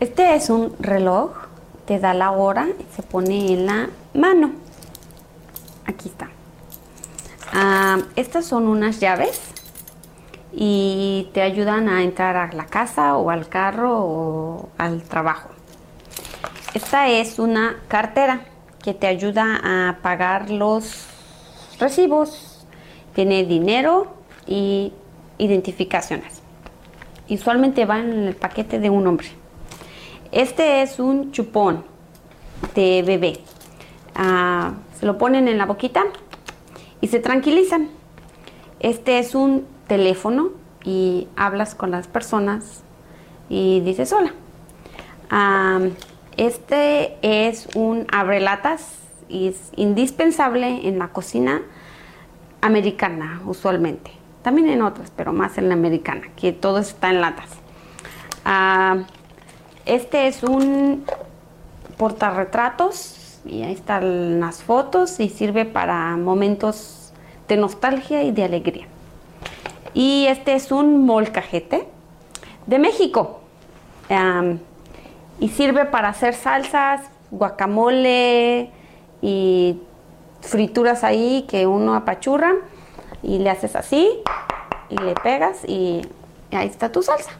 Este es un reloj, te da la hora y se pone en la mano. Aquí está. Ah, estas son unas llaves y te ayudan a entrar a la casa o al carro o al trabajo. Esta es una cartera que te ayuda a pagar los recibos. Tiene dinero y identificaciones. Usualmente va en el paquete de un hombre. Este es un chupón de bebé. Ah, se lo ponen en la boquita y se tranquilizan. Este es un teléfono y hablas con las personas y dices hola. Este es un abrelatas y es indispensable en la cocina americana usualmente. También en otras, pero más en la americana, que todo está en latas. Ah, este es un portarretratos y ahí están las fotos y sirve para momentos de nostalgia y de alegría. Y este es un molcajete de México y sirve para hacer salsas, guacamole y frituras ahí que uno apachurra y le haces así y le pegas y ahí está tu salsa.